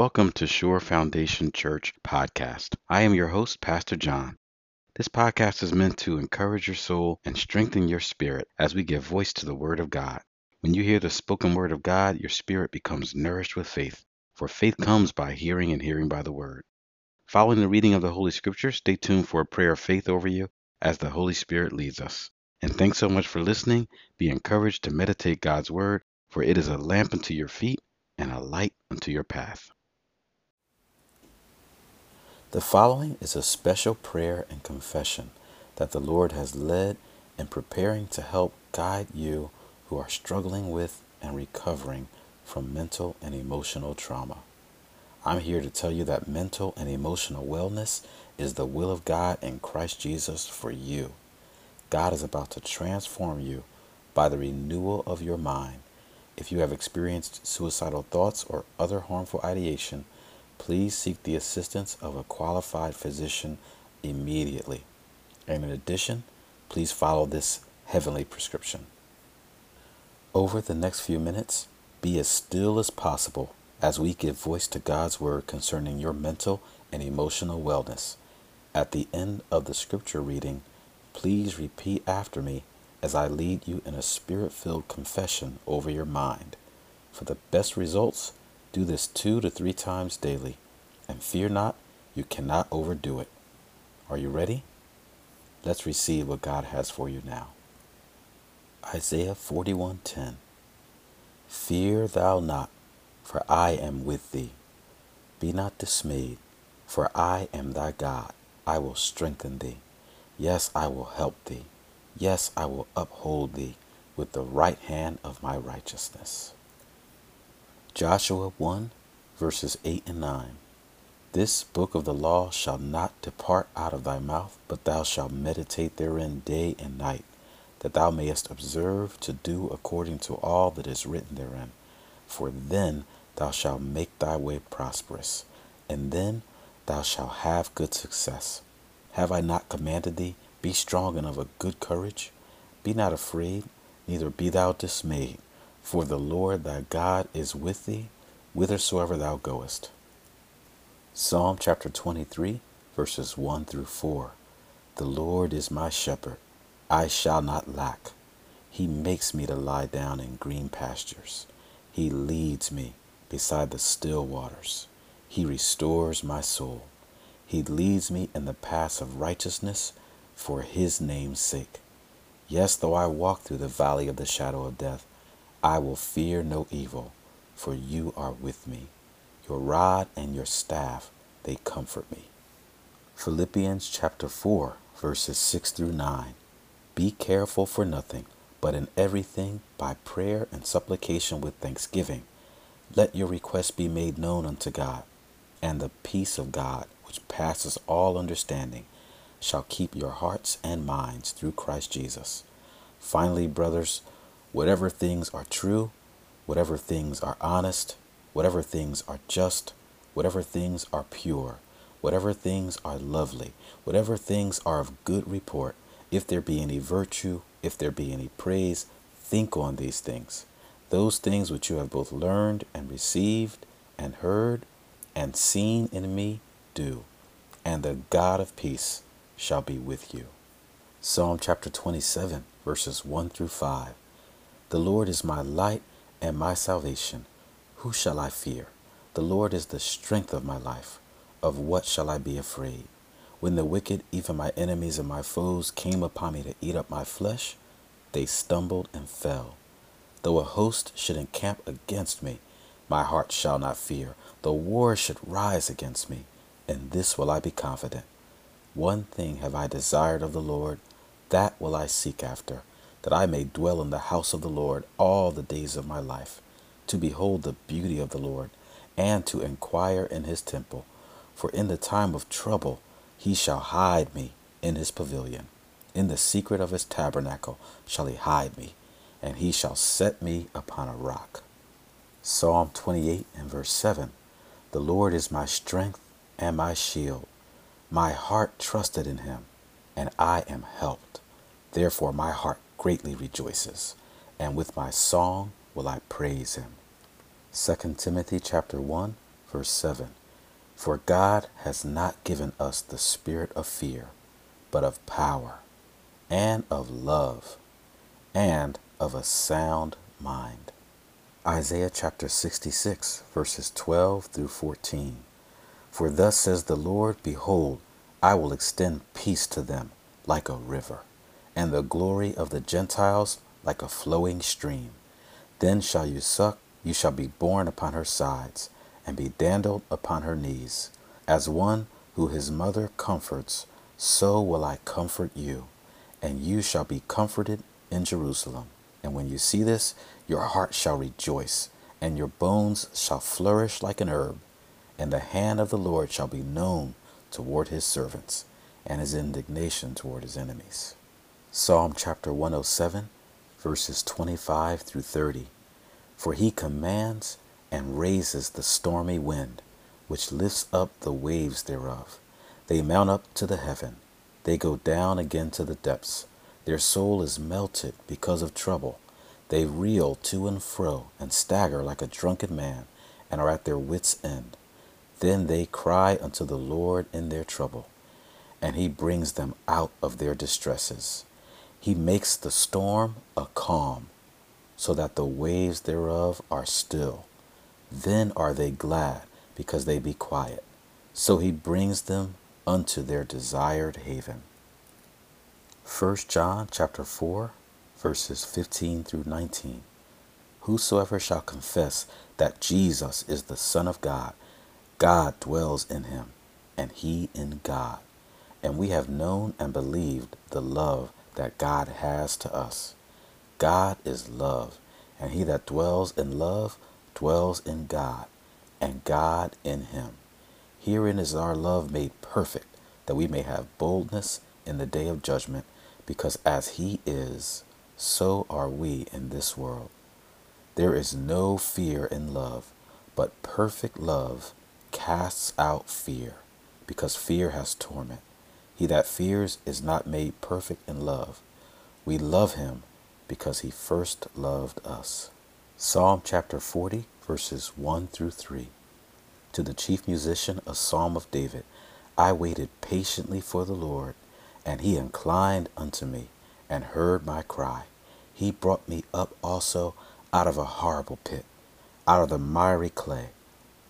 Welcome to Sure Foundation Church podcast. I am your host, Pastor John. This podcast is meant to encourage your soul and strengthen your spirit as we give voice to the Word of God. When you hear the spoken Word of God, your spirit becomes nourished with faith, for faith comes by hearing and hearing by the Word. Following the reading of the Holy Scripture, stay tuned for a prayer of faith over you as the Holy Spirit leads us. And thanks so much for listening. Be encouraged to meditate God's Word, for it is a lamp unto your feet and a light unto your path. The following is a special prayer and confession that the Lord has led in preparing to help guide you who are struggling with and recovering from mental and emotional trauma. I'm here to tell you that mental and emotional wellness is the will of God in Christ Jesus for you. God is about to transform you by the renewal of your mind. If you have experienced suicidal thoughts or other harmful ideation, please seek the assistance of a qualified physician immediately. And in addition, please follow this heavenly prescription. Over the next few minutes, be as still as possible as we give voice to God's word concerning your mental and emotional wellness. At the end of the scripture reading, please repeat after me as I lead you in a spirit filled confession over your mind. For the best results, do this two to three times daily, and fear not, you cannot overdo it. Are you ready? Let's receive what God has for you now. Isaiah 41:10 Fear thou not, for I am with thee. Be not dismayed, for I am thy God. I will strengthen thee. Yes, I will help thee. Yes, I will uphold thee with the right hand of my righteousness. Joshua 1, verses 8 and 9. This book of the law shall not depart out of thy mouth, but thou shalt meditate therein day and night, that thou mayest observe to do according to all that is written therein. For then thou shalt make thy way prosperous, and then thou shalt have good success. Have I not commanded thee? Be strong and of a good courage. Be not afraid, neither be thou dismayed for the Lord thy God is with thee whithersoever thou goest. Psalm chapter 23, verses 1 through 4. The Lord is my shepherd, I shall not lack. He makes me to lie down in green pastures. He leads me beside the still waters. He restores my soul. He leads me in the paths of righteousness for his name's sake. Yes, though I walk through the valley of the shadow of death, I will fear no evil, for you are with me. Your rod and your staff, they comfort me. Philippians chapter 4, verses 6 through 9. Be careful for nothing, but in everything, by prayer and supplication with thanksgiving, let your requests be made known unto God, and the peace of God, which passes all understanding, shall keep your hearts and minds through Christ Jesus. Finally, brothers, whatever things are true, whatever things are honest, whatever things are just, whatever things are pure, whatever things are lovely, whatever things are of good report, if there be any virtue, if there be any praise, think on these things. Those things which you have both learned and received and heard and seen in me, do, and the God of peace shall be with you. Psalm chapter 27, verses 1 through 5. The Lord is my light and my salvation. Who shall I fear? The Lord is the strength of my life. Of what shall I be afraid? When the wicked, even my enemies and my foes, came upon me to eat up my flesh, they stumbled and fell. Though a host should encamp against me, my heart shall not fear. Though war should rise against me, in this will I be confident. One thing have I desired of the Lord, that will I seek after that I may dwell in the house of the Lord all the days of my life, to behold the beauty of the Lord, and to inquire in his temple. For in the time of trouble he shall hide me in his pavilion. In the secret of his tabernacle shall he hide me, and he shall set me upon a rock. Psalm 28 and verse 7 The Lord is my strength and my shield. My heart trusted in him, and I am helped. Therefore my heart greatly rejoices, and with my song will I praise him. 2 Timothy chapter 1 verse 7. For God has not given us the spirit of fear, but of power, and of love, and of a sound mind. Isaiah chapter 66, verses 12 through 14. For thus says the Lord, Behold, I will extend peace to them like a river, and the glory of the Gentiles like a flowing stream. Then shall you suck, you shall be borne upon her sides, and be dandled upon her knees. As one who his mother comforts, so will I comfort you, and you shall be comforted in Jerusalem. And when you see this, your heart shall rejoice, and your bones shall flourish like an herb, and the hand of the Lord shall be known toward his servants, and his indignation toward his enemies. Psalm chapter 107, verses 25 through 30. For he commands and raises the stormy wind, which lifts up the waves thereof. They mount up to the heaven, they go down again to the depths. Their soul is melted because of trouble. They reel to and fro and stagger like a drunken man, and are at their wits' end. Then they cry unto the Lord in their trouble, and he brings them out of their distresses. He makes the storm a calm, so that the waves thereof are still. Then are they glad, because they be quiet. So he brings them unto their desired haven. 1 John chapter 4 verses 15 through 19. Whosoever shall confess that Jesus is the Son of God, God dwells in him, and he in God. And we have known and believed the love that God has to us. God is love, and he that dwells in love dwells in God, and God in him. Herein is our love made perfect, that we may have boldness in the day of judgment, because as he is, so are we in this world. There is no fear in love, but perfect love casts out fear, because fear has torment. He that fears is not made perfect in love. We love him because he first loved us. Psalm chapter 40, verses 1 through 3. To the chief musician, a psalm of David. I waited patiently for the Lord, and he inclined unto me and heard my cry. He brought me up also out of a horrible pit, out of the miry clay,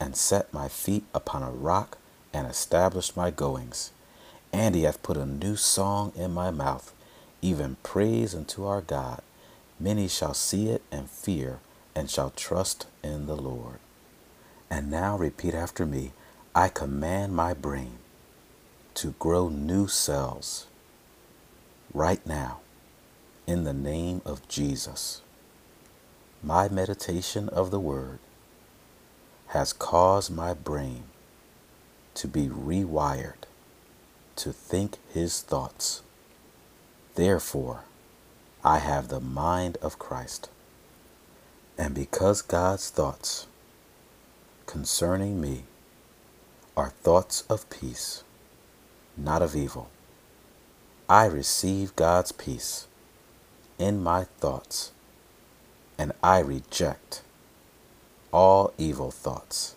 and set my feet upon a rock, and established my goings. And he hath put a new song in my mouth, even praise unto our God. Many shall see it and fear, and shall trust in the Lord. And now repeat after me I command my brain to grow new cells right now in the name of Jesus. My meditation of the Word has caused my brain to be rewired to think His thoughts. Therefore, I have the mind of Christ. And because God's thoughts concerning me are thoughts of peace, not of evil, I receive God's peace in my thoughts, and I reject all evil thoughts,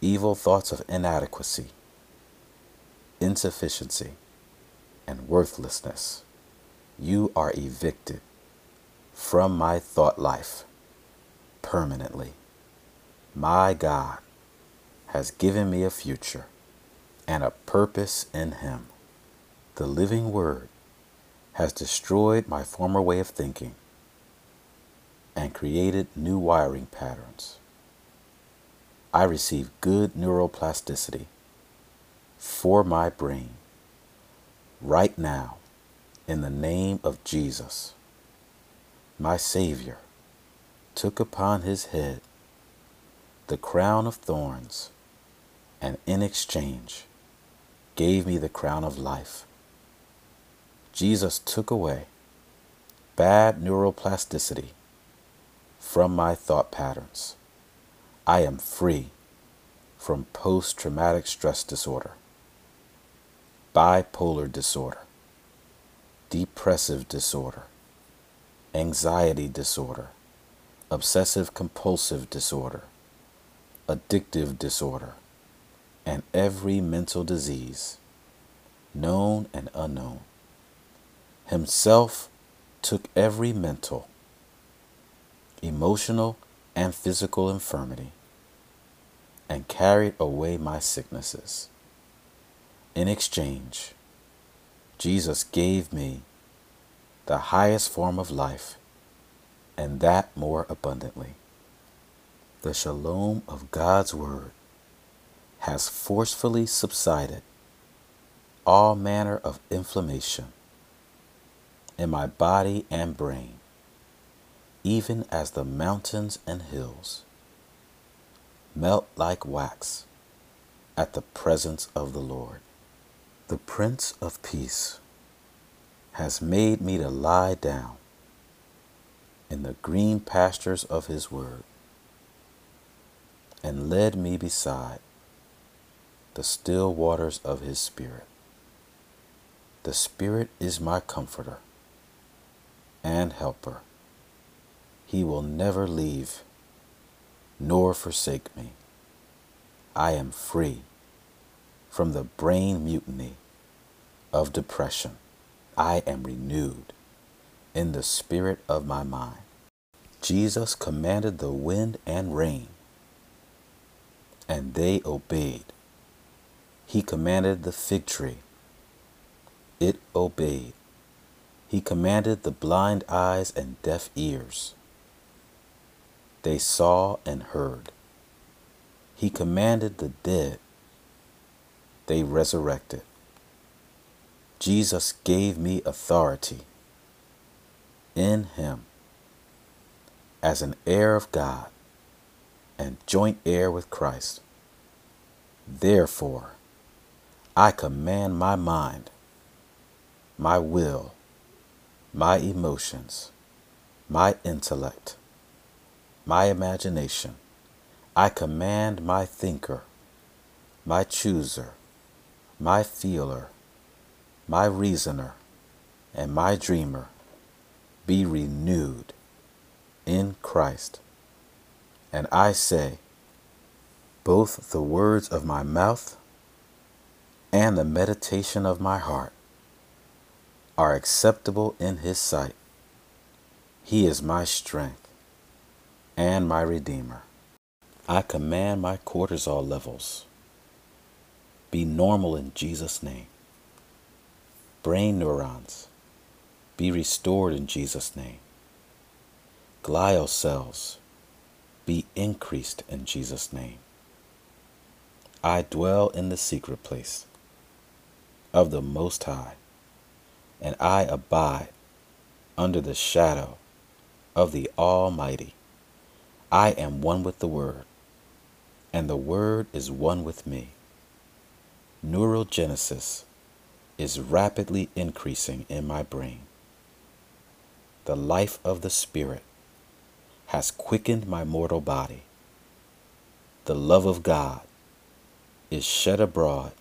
evil thoughts of inadequacy, insufficiency, and worthlessness. You are evicted from my thought life permanently. My God has given me a future and a purpose in Him. The living Word has destroyed my former way of thinking and created new wiring patterns. I receive good neuroplasticity for my brain right now in the name of Jesus. My Savior took upon his head the crown of thorns and in exchange gave me the crown of life. Jesus took away bad neuroplasticity from my thought patterns. I am free from post traumatic stress disorder, bipolar disorder, depressive disorder, anxiety disorder, obsessive compulsive disorder, addictive disorder, and every mental disease, known and unknown. Himself took every mental, emotional, and physical infirmity and carried away my sicknesses. In exchange, Jesus gave me the highest form of life, and that more abundantly. The shalom of God's Word has forcefully subsided all manner of inflammation in my body and brain, even as the mountains and hills melt like wax at the presence of the Lord. The Prince of Peace has made me to lie down in the green pastures of His Word and led me beside the still waters of His Spirit. The Spirit is my comforter and helper. He will never leave nor forsake me. I am free from the brain mutiny of depression. I am renewed in the spirit of my mind. Jesus commanded the wind and rain, and they obeyed. He commanded the fig tree, it obeyed. He commanded the blind eyes and deaf ears, they saw and heard. He commanded the dead, they resurrected. Jesus gave me authority in Him as an heir of God and joint heir with Christ. Therefore, I command my mind, my will, my emotions, my intellect, my imagination. I command my thinker, my chooser, my feeler, my reasoner, and my dreamer be renewed in Christ. And I say, both the words of my mouth and the meditation of my heart are acceptable in His sight. He is my strength and my Redeemer. I command my cortisol levels be normal in Jesus' name. Brain neurons be restored in Jesus' name. Glial cells be increased in Jesus' name. I dwell in the secret place of the Most High, and I abide under the shadow of the Almighty. I am one with the Word, and the Word is one with me. Neurogenesis is rapidly increasing in my brain. The life of the Spirit has quickened my mortal body. The love of God is shed abroad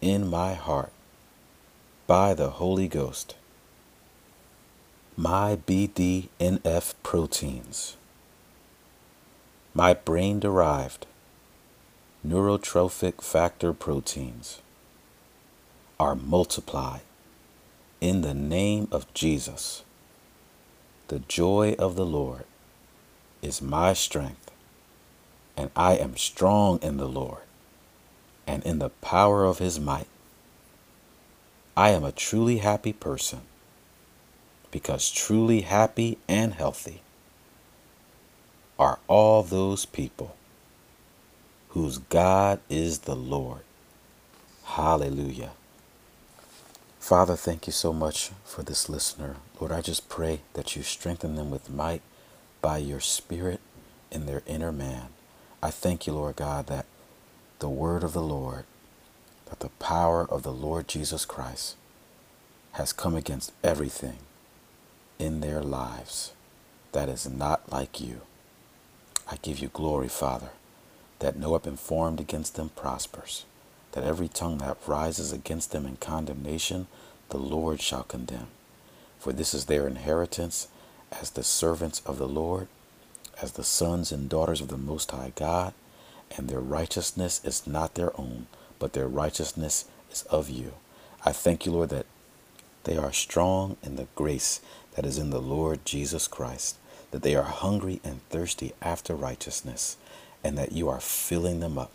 in my heart by the Holy Ghost. My BDNF proteins my brain derived neurotrophic factor proteins are multiplied in the name of Jesus. The joy of the Lord is my strength, and I am strong in the Lord and in the power of his might. I am a truly happy person because truly happy and healthy are all those people whose God is the Lord. Hallelujah. Father, thank you so much for this listener. Lord, I just pray that you strengthen them with might by your Spirit in their inner man. I thank you, Lord God, that the word of the Lord, that the power of the Lord Jesus Christ has come against everything in their lives that is not like you. I give you glory, Father, that no weapon formed against them prospers, that every tongue that rises against them in condemnation, the Lord shall condemn. For this is their inheritance as the servants of the Lord, as the sons and daughters of the Most High God, and their righteousness is not their own, but their righteousness is of you. I thank you, Lord, that they are strong in the grace that is in the Lord Jesus Christ, that they are hungry and thirsty after righteousness, and that you are filling them up.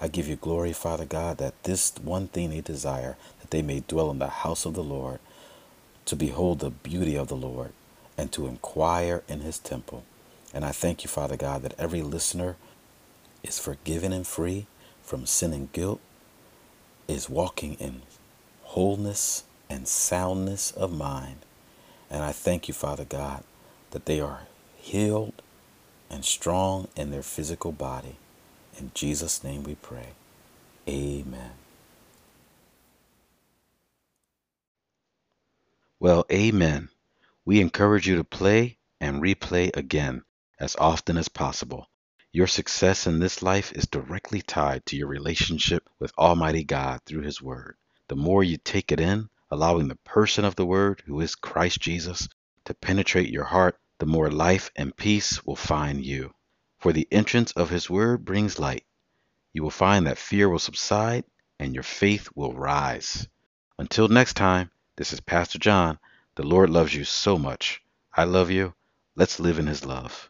I give you glory, Father God, that this one thing they desire, that they may dwell in the house of the Lord, to behold the beauty of the Lord, and to inquire in his temple. And I thank you, Father God, that every listener is forgiven and free from sin and guilt, is walking in wholeness and soundness of mind. And I thank you, Father God, that they are healed and strong in their physical body. In Jesus' name we pray. Amen. Well, amen. We encourage you to play and replay again as often as possible. Your success in this life is directly tied to your relationship with Almighty God through His Word. The more you take it in, allowing the person of the Word, who is Christ Jesus, to penetrate your heart, the more life and peace will find you. For the entrance of His Word brings light. You will find that fear will subside and your faith will rise. Until next time, this is Pastor John. The Lord loves you so much. I love you. Let's live in His love.